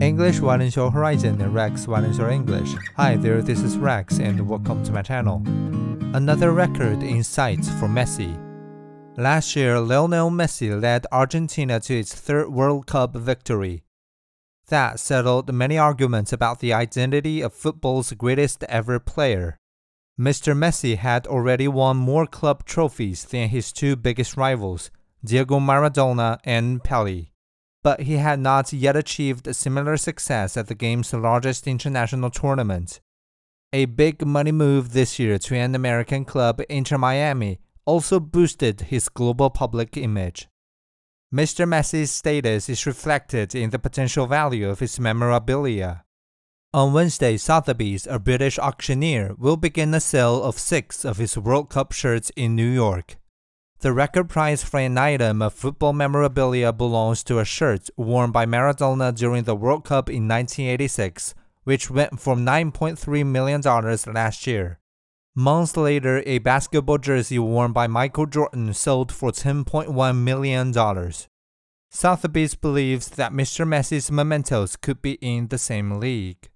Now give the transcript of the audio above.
English Show Horizon and Rex Show English. Hi there, this is Rex and welcome to my channel. Another record in sight for Messi. Last year, Lionel Messi led Argentina to its third World Cup victory. That settled many arguments about the identity of football's greatest ever player. Mr. Messi had already won more club trophies than his two biggest rivals, Diego Maradona and Pele but he had not yet achieved a similar success at the game's largest international tournament. A big money move this year to an American club, Inter Miami, also boosted his global public image. Mr. Messi's status is reflected in the potential value of his memorabilia. On Wednesday, Sotheby's, a British auctioneer, will begin a sale of six of his World Cup shirts in New York. The record price for an item of football memorabilia belongs to a shirt worn by Maradona during the World Cup in 1986, which went for $9.3 million last year. Months later, a basketball jersey worn by Michael Jordan sold for $10.1 million. Sotheby's believes that Mr. Messi's mementos could be in the same league.